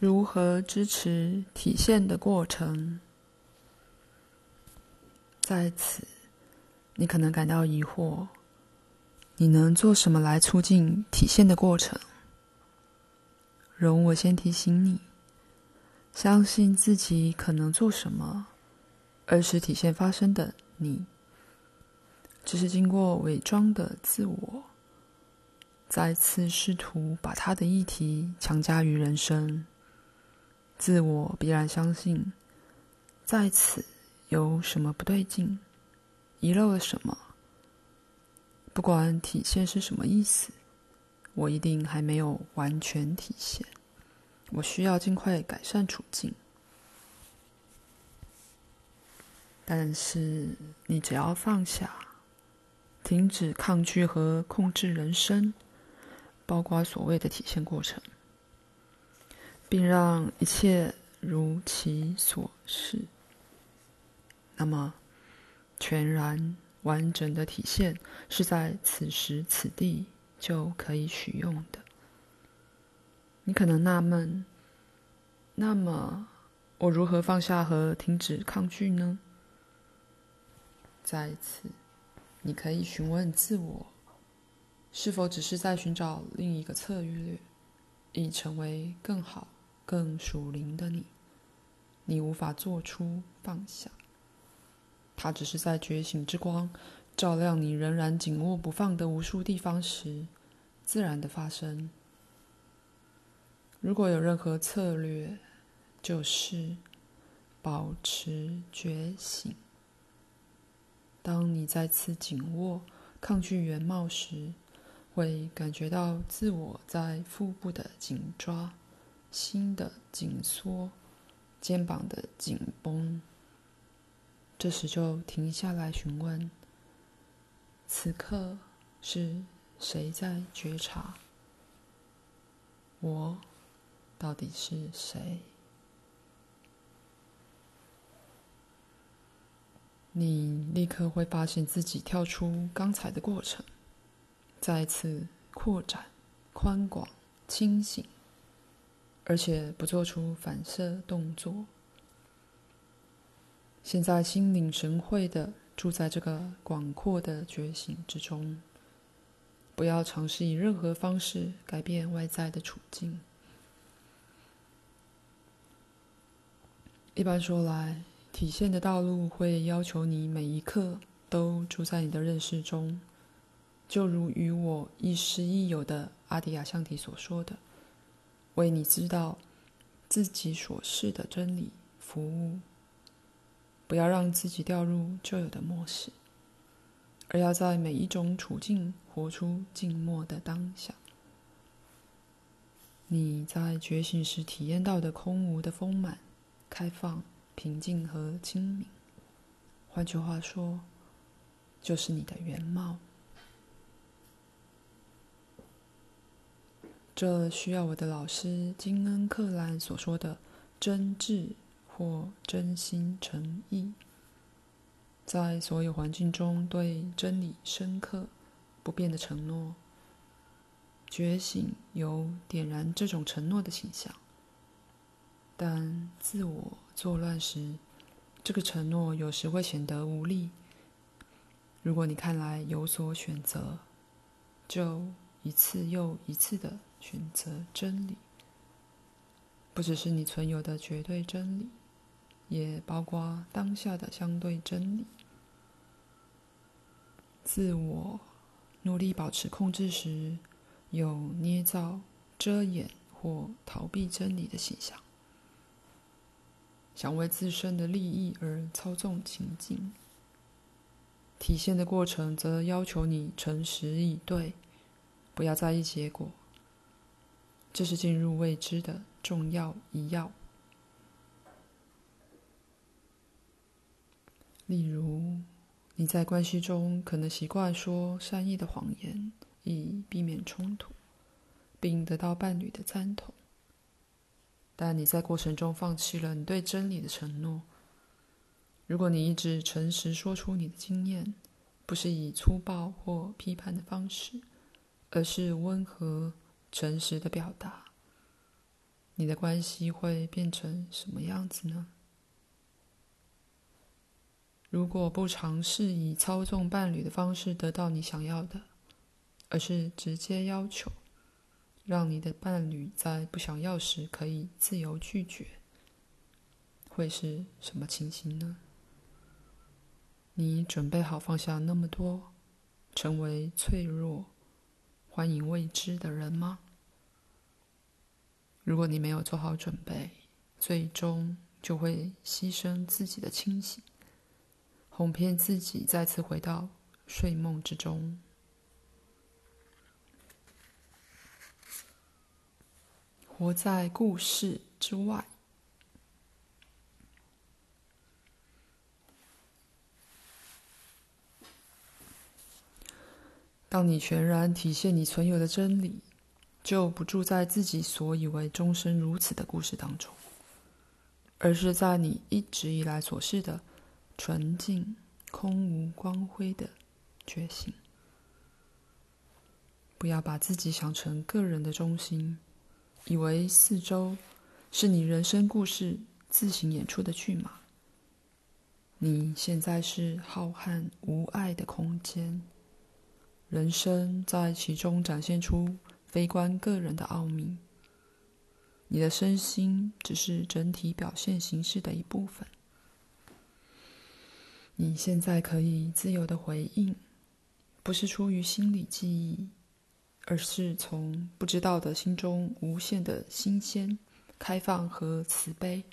如何支持体现的过程？在此，你可能感到疑惑：你能做什么来促进体现的过程？容我先提醒你，相信自己可能做什么，而使体现发生的你，只是经过伪装的自我，再次试图把他的议题强加于人生。自我必然相信，在此有什么不对劲，遗漏了什么。不管体现是什么意思。我一定还没有完全体现，我需要尽快改善处境。但是，你只要放下，停止抗拒和控制人生，包括所谓的体现过程，并让一切如其所是，那么，全然完整的体现是在此时此地。就可以取用的。你可能纳闷，那么我如何放下和停止抗拒呢？再一次，你可以询问自我，是否只是在寻找另一个策略，以成为更好、更属灵的你？你无法做出放下，它只是在觉醒之光。照亮你仍然紧握不放的无数地方时，自然的发生。如果有任何策略，就是保持觉醒。当你再次紧握抗拒原貌时，会感觉到自我在腹部的紧抓、心的紧缩、肩膀的紧绷。这时就停下来询问。此刻是谁在觉察？我到底是谁？你立刻会发现自己跳出刚才的过程，再次扩展、宽广、清醒，而且不做出反射动作。现在心领神会的。住在这个广阔的觉醒之中，不要尝试以任何方式改变外在的处境。一般说来，体现的道路会要求你每一刻都住在你的认识中，就如与我亦师亦友的阿迪亚相提所说的：“为你知道自己所是的真理服务。”不要让自己掉入旧有的模式，而要在每一种处境活出静默的当下。你在觉醒时体验到的空无的丰满、开放、平静和清明，换句话说，就是你的原貌。这需要我的老师金恩·克兰所说的真挚。或真心诚意，在所有环境中对真理深刻不变的承诺。觉醒有点燃这种承诺的倾向，但自我作乱时，这个承诺有时会显得无力。如果你看来有所选择，就一次又一次的选择真理，不只是你存有的绝对真理。也包括当下的相对真理。自我努力保持控制时，有捏造、遮掩或逃避真理的形象，想为自身的利益而操纵情境。体现的过程则要求你诚实以对，不要在意结果。这是进入未知的重要一要。例如，你在关系中可能习惯说善意的谎言，以避免冲突，并得到伴侣的赞同。但你在过程中放弃了你对真理的承诺。如果你一直诚实说出你的经验，不是以粗暴或批判的方式，而是温和、诚实的表达，你的关系会变成什么样子呢？如果不尝试以操纵伴侣的方式得到你想要的，而是直接要求，让你的伴侣在不想要时可以自由拒绝，会是什么情形呢？你准备好放下那么多，成为脆弱、欢迎未知的人吗？如果你没有做好准备，最终就会牺牲自己的清醒。哄骗自己，再次回到睡梦之中，活在故事之外。当你全然体现你存有的真理，就不住在自己所以为终生如此的故事当中，而是在你一直以来所示的。纯净、空无光辉的觉醒。不要把自己想成个人的中心，以为四周是你人生故事自行演出的剧码。你现在是浩瀚无碍的空间，人生在其中展现出非关个人的奥秘。你的身心只是整体表现形式的一部分。你现在可以自由的回应，不是出于心理记忆，而是从不知道的心中无限的新鲜、开放和慈悲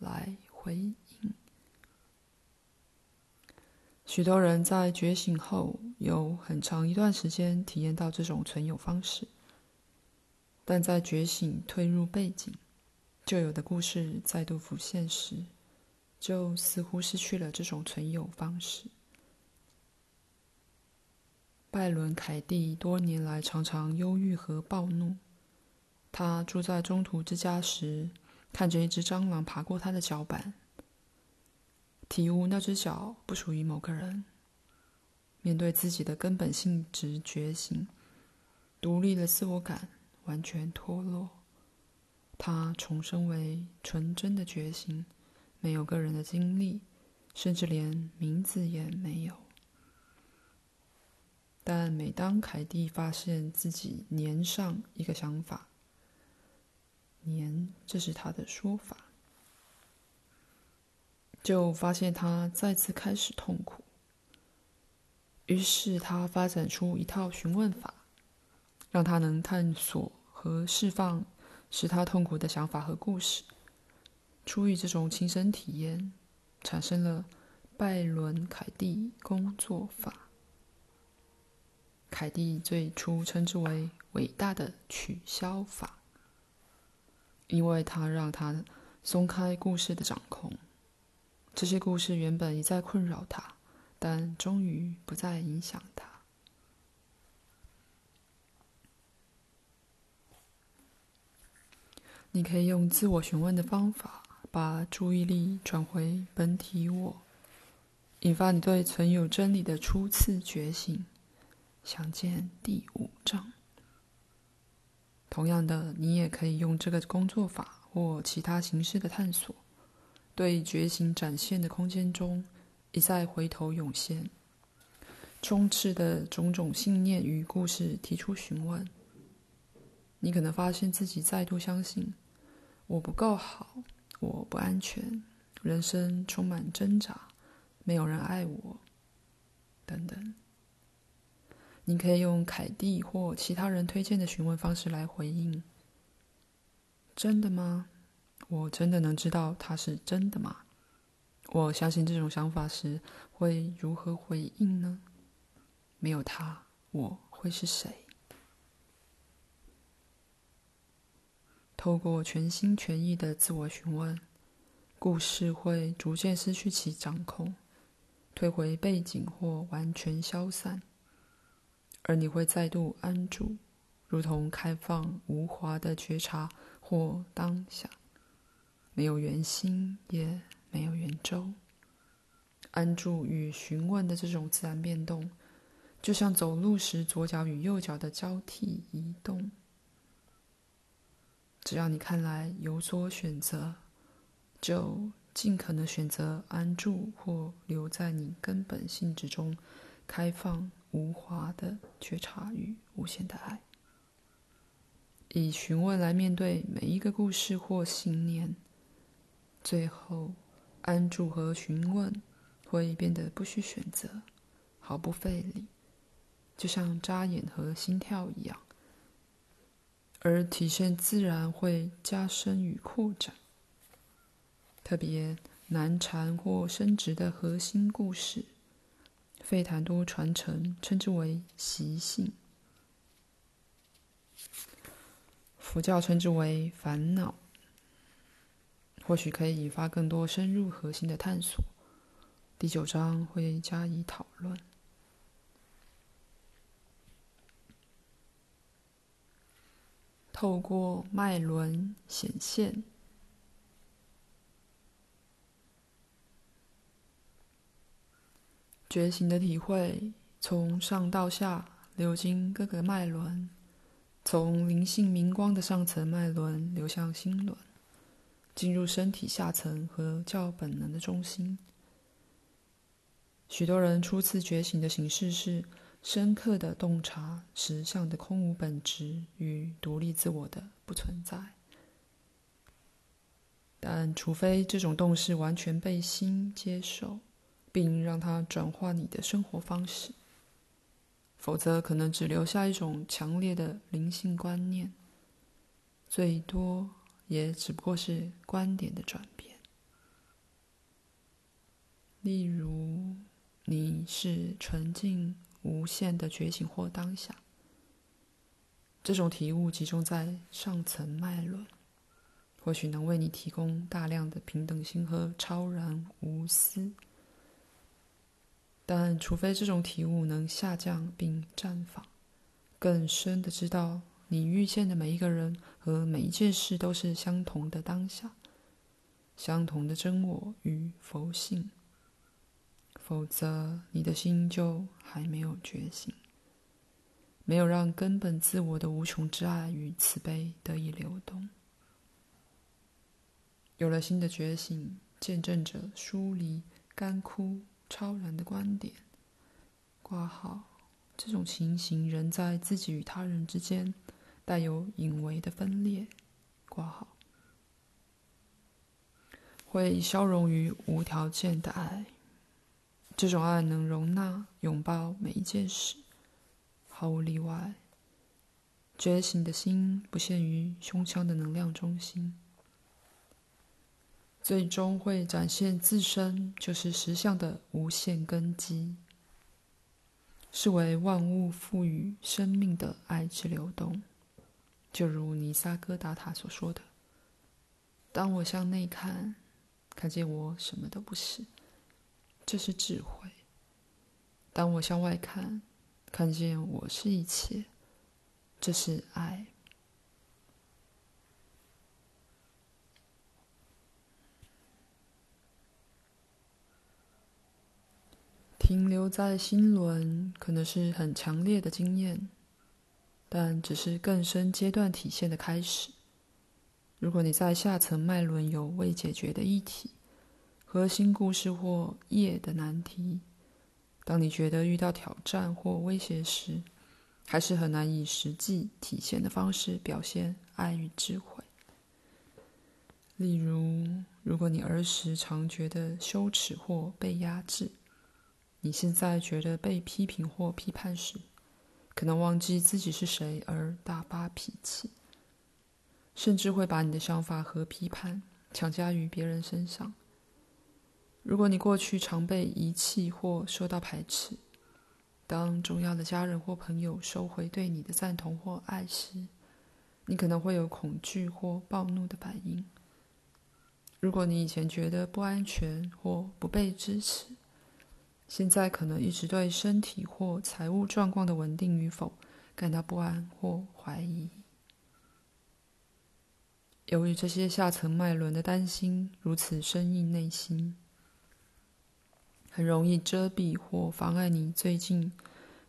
来回应。许多人在觉醒后有很长一段时间体验到这种存有方式，但在觉醒退入背景，旧有的故事再度浮现时，就似乎失去了这种存有方式。拜伦·凯蒂多年来常常忧郁和暴怒。他住在中途之家时，看着一只蟑螂爬过他的脚板，体悟那只脚不属于某个人。面对自己的根本性质觉醒，独立的自我感完全脱落，他重生为纯真的觉醒。没有个人的经历，甚至连名字也没有。但每当凯蒂发现自己黏上一个想法，黏，这是他的说法，就发现他再次开始痛苦。于是他发展出一套询问法，让他能探索和释放使他痛苦的想法和故事。出于这种亲身体验，产生了拜伦·凯蒂工作法。凯蒂最初称之为“伟大的取消法”，因为它让他松开故事的掌控。这些故事原本一再困扰他，但终于不再影响他。你可以用自我询问的方法。把注意力转回本体我，引发你对存有真理的初次觉醒。想见第五章。同样的，你也可以用这个工作法或其他形式的探索，对觉醒展现的空间中一再回头涌现，充斥的种种信念与故事提出询问。你可能发现自己再度相信：我不够好。我不安全，人生充满挣扎，没有人爱我，等等。你可以用凯蒂或其他人推荐的询问方式来回应：真的吗？我真的能知道它是真的吗？我相信这种想法时会如何回应呢？没有他，我会是谁？透过全心全意的自我询问，故事会逐渐失去其掌控，退回背景或完全消散，而你会再度安住，如同开放无华的觉察或当下，没有圆心，也没有圆周。安住与询问的这种自然变动，就像走路时左脚与右脚的交替移动。只要你看来有所选择，就尽可能选择安住或留在你根本性质中，开放无华的觉察与无限的爱。以询问来面对每一个故事或信念，最后安住和询问会变得不需选择，毫不费力，就像眨眼和心跳一样，而体现自然会加深与扩展。特别难缠或升值的核心故事，费坦多传承称之为习性。佛教称之为烦恼，或许可以引发更多深入核心的探索。第九章会加以讨论。透过脉轮显现，觉醒的体会从上到下流经各个脉轮。从灵性明光的上层脉轮流向心轮，进入身体下层和较本能的中心。许多人初次觉醒的形式是深刻的洞察实相的空无本质与独立自我的不存在。但除非这种洞视完全被心接受，并让它转化你的生活方式。否则，可能只留下一种强烈的灵性观念，最多也只不过是观点的转变。例如，你是纯净无限的觉醒或当下，这种体悟集中在上层脉轮，或许能为你提供大量的平等心和超然无私。但除非这种体悟能下降并绽放，更深的知道你遇见的每一个人和每一件事都是相同的当下，相同的真我与佛性，否则你的心就还没有觉醒，没有让根本自我的无穷之爱与慈悲得以流动。有了新的觉醒，见证着疏离、干枯。超然的观点，挂号这种情形仍在自己与他人之间带有隐微的分裂，挂号会消融于无条件的爱。这种爱能容纳、拥抱每一件事，毫无例外。觉醒的心不限于胸腔的能量中心。最终会展现自身就是实相的无限根基，是为万物赋予生命的爱之流动。就如尼萨戈达塔所说的：“当我向内看，看见我什么都不是，这是智慧；当我向外看，看见我是一切，这是爱。”停留在心轮可能是很强烈的经验，但只是更深阶段体现的开始。如果你在下层脉轮有未解决的议题、核心故事或业的难题，当你觉得遇到挑战或威胁时，还是很难以实际体现的方式表现爱与智慧。例如，如果你儿时常觉得羞耻或被压制，你现在觉得被批评或批判时，可能忘记自己是谁而大发脾气，甚至会把你的想法和批判强加于别人身上。如果你过去常被遗弃或受到排斥，当重要的家人或朋友收回对你的赞同或爱时，你可能会有恐惧或暴怒的反应。如果你以前觉得不安全或不被支持，现在可能一直对身体或财务状况的稳定与否感到不安或怀疑。由于这些下层脉轮的担心如此深印内心，很容易遮蔽或妨碍你最近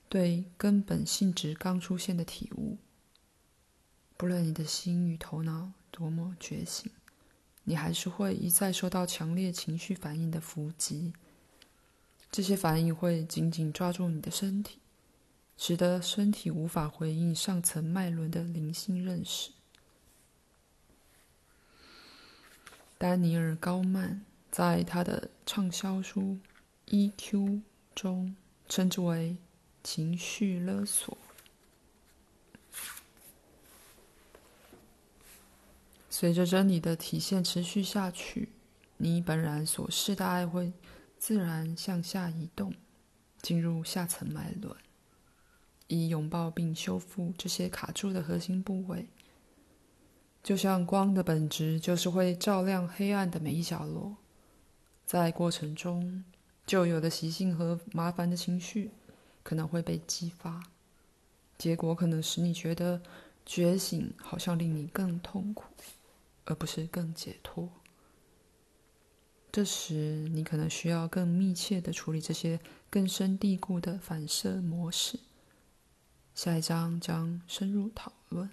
对根本性质刚出现的体悟。不论你的心与头脑多么觉醒，你还是会一再受到强烈情绪反应的伏击。这些反应会紧紧抓住你的身体，使得身体无法回应上层脉轮的灵性认识。丹尼尔·高曼在他的畅销书《EQ》中称之为“情绪勒索”。随着真理的体现持续下去，你本然所示的爱会自然向下移动，进入下层脉轮，以拥抱并修复这些卡住的核心部位。就像光的本质就是会照亮黑暗的每一角落，在过程中，旧有的习性和麻烦的情绪可能会被激发，结果可能使你觉得觉醒好像令你更痛苦，而不是更解脱。这时，你可能需要更密切的处理这些根深蒂固的反射模式。下一章将深入讨论。